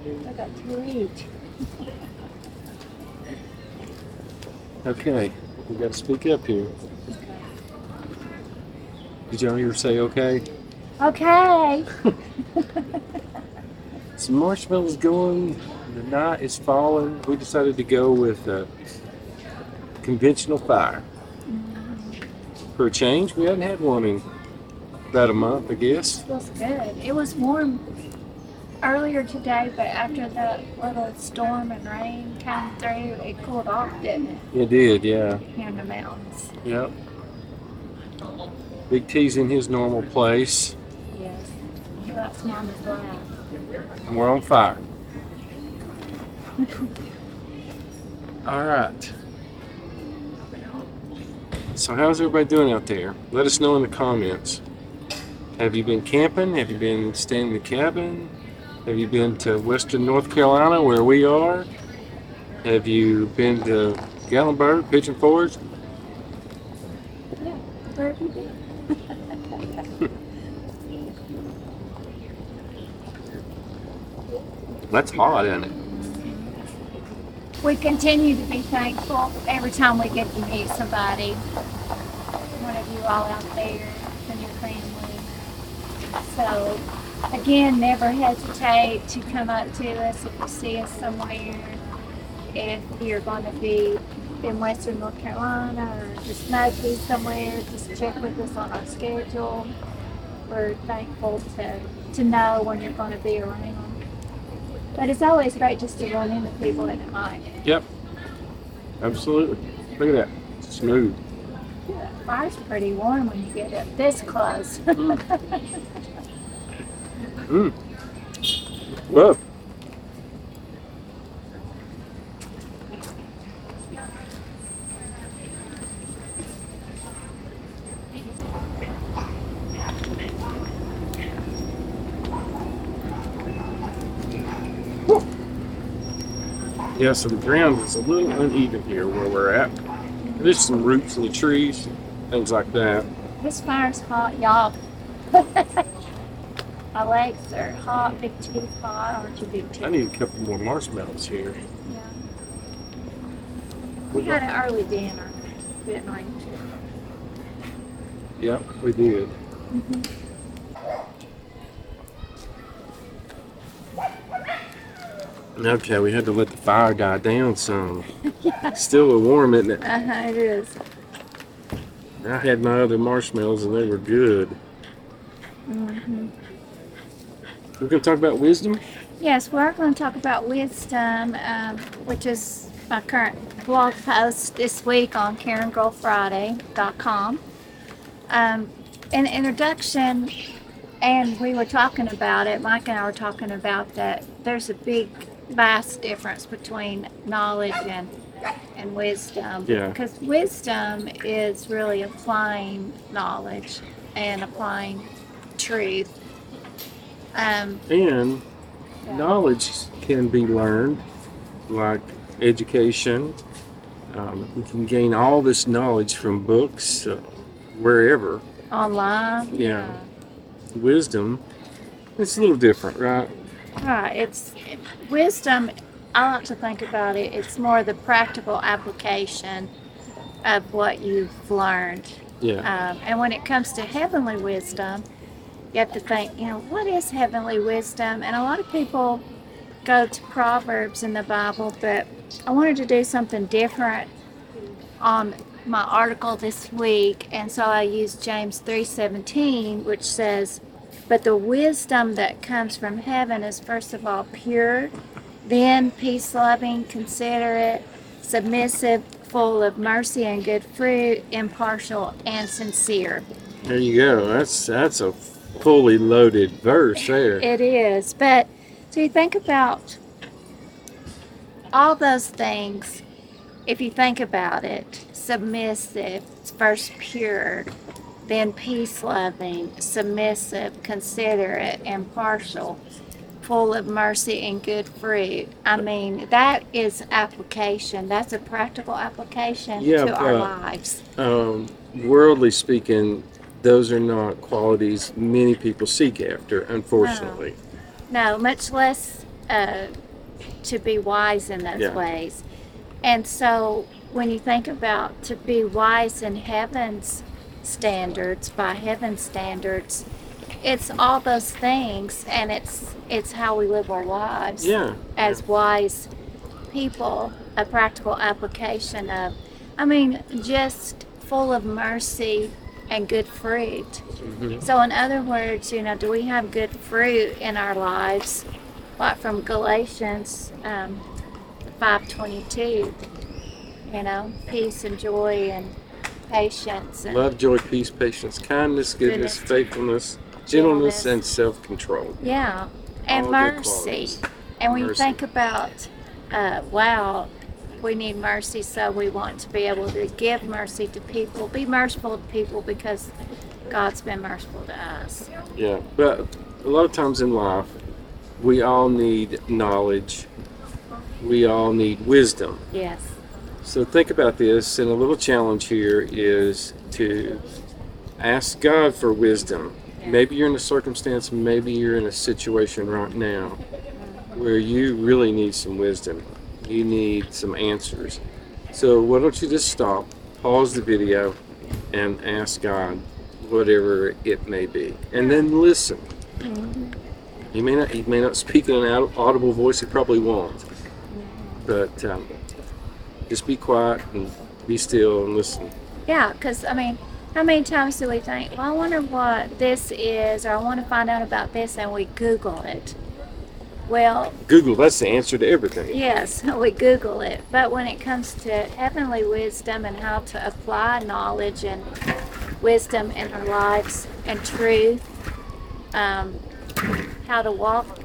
I got two each. Okay, we got to speak up here. Did y'all hear say okay? Okay. Some marshmallows going. The night is falling. We decided to go with uh, conventional fire. For a change, we hadn't had one in about a month, I guess. It was good. It was warm earlier today, but after the little storm and rain came through, it cooled off, didn't it? It did, yeah. Here in the mountains. Yep. Big T's in his normal place, Yes. He That's Mama's lap. and we're on fire. All right. So, how's everybody doing out there? Let us know in the comments. Have you been camping? Have you been staying in the cabin? Have you been to Western North Carolina where we are? Have you been to Gatlinburg, Pigeon Forge? Yeah. Where have you been? That's hot, isn't it? We continue to be thankful every time we get to meet somebody. One of you all out there and your family. So, again, never hesitate to come up to us if you see us somewhere. If you're going to be in Western North Carolina or the Smokies somewhere, just check with us on our schedule. We're thankful to, to know when you're going to be around. But it's always great just to run into people in the night. Yep. Absolutely. Look at that. It's smooth. The fire's pretty warm when you get up this close. Mm. Mm. Whew. Yeah, so the ground is a little uneven here where we're at. There's some roots in the trees, things like that. this fire's hot, y'all. My legs are hot, big teeth hot, aren't you, big teeth? I need a couple more marshmallows here. Yeah. We had an early dinner, didn't we? Yep, we did. Okay, we had to let the fire die down some. Still a warm, isn't it? Uh huh, it is. I had my other marshmallows and they were good. hmm We're going to talk about wisdom? Yes, we're going to talk about wisdom, um, which is my current blog post this week on KarenGirlFriday.com. Um, in the introduction, and we were talking about it, Mike and I were talking about that there's a big, vast difference between knowledge and, and wisdom. Yeah. Because wisdom is really applying knowledge and applying truth. Um, And Yeah. knowledge can be learned, like education. Um, we can gain all this knowledge from books, uh, wherever. online. Yeah. Wisdom, it's a little different, right? Right. It's wisdom. I like to think about it. It's more the practical application of what you've learned. Yeah. Um, and when it comes to heavenly wisdom, you have to think, you know, what is heavenly wisdom? And a lot of people go to Proverbs in the Bible, but I wanted to do something different on my article this week, and so I used James 3:17, which says, "But the wisdom that comes from heaven is first of all pure, then peace-loving, considerate, submissive, full of mercy and good fruit, impartial and sincere." There you go. That's that's a fully loaded verse there. It is, but so you think about all those things. If you think about it, submissive, first pure, then peace loving, submissive, considerate, impartial, full of mercy and good fruit. I mean, that is application. That's a practical application Yeah, to our but- lives. Um, worldly speaking, those are not qualities many people seek after, unfortunately. No, much less uh, to be wise in those Yeah. ways. And so when you think about to be wise in heaven's standards, by heaven's standards, it's all those things and it's it's how we live our lives Yeah. as wise people, a practical application of I mean, just full of mercy and good fruit. Mhm. So, in other words, you know, do we have good fruit in our lives? Like from Galatians um, five twenty two. You know, peace and joy and patience and Love, joy, peace, patience, kindness, goodness, Goodness. faithfulness, gentleness, and self control. yeah, and All mercy. And when you think about, uh, wow, we need mercy, so we want to be able to give mercy to people, be merciful to people because God's been merciful to us. Yeah, but a lot of times in life, we all need knowledge. We all need wisdom. Yes. So think about this, and a little challenge here is to ask God for wisdom. Maybe you're in a circumstance, maybe you're in a situation right now where you really need some wisdom. You need some answers. So why don't you just stop, pause the video, and ask God whatever it may be, and then listen. He may not. He may not speak in an audible voice. He probably won't. But um, just be quiet and be still and listen. Yeah, because I mean, how many times do we think, well, I wonder what this is, or I want to find out about this, and we Google it? Well, Google. That's the answer to everything. yes, we Google it. But when it comes to heavenly wisdom and how to apply knowledge and wisdom in our lives and truth, um, how to walk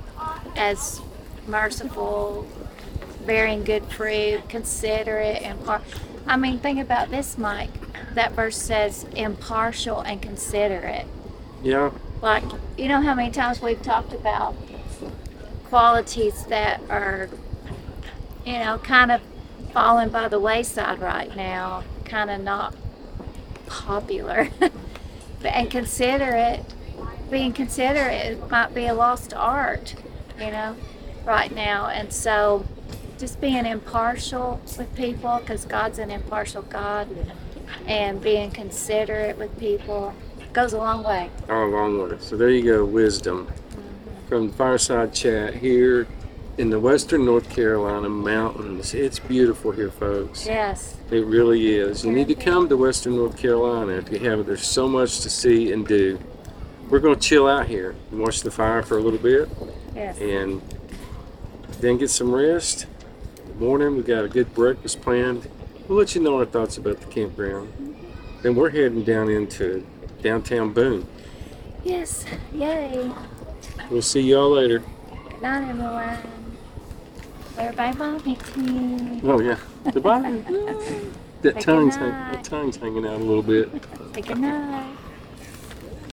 as merciful, bearing good fruit, considerate, and par- I mean, think about this, Mike. That verse says impartial and considerate. Yeah. Like, you know how many times we've talked about qualities that are, you know, kind of falling by the wayside right now, kind of not popular. But- and considerate, being considerate might be a lost art, you know, right now. And so just being impartial with people, because God's an impartial God, and being considerate with people goes a long way. Oh, All along with it. So there you go. Wisdom from the Fireside Chat here in the western North Carolina mountains. It's beautiful here, folks. Yes. It really is. You need to come to Western North Carolina if you haven't. There's so much to see and do. We're going to chill out here and watch the fire for a little bit Yes. and then get some rest. Morning, we've got a good breakfast planned. We'll let you know our thoughts about the campground. Then we're heading down into downtown Boone. Yes. Yay. We'll see y'all later. Good night, everyone. Bye, mommy. Oh yeah. Goodbye. that Say tongue's hang- that tongue's hanging out a little bit. Say good night.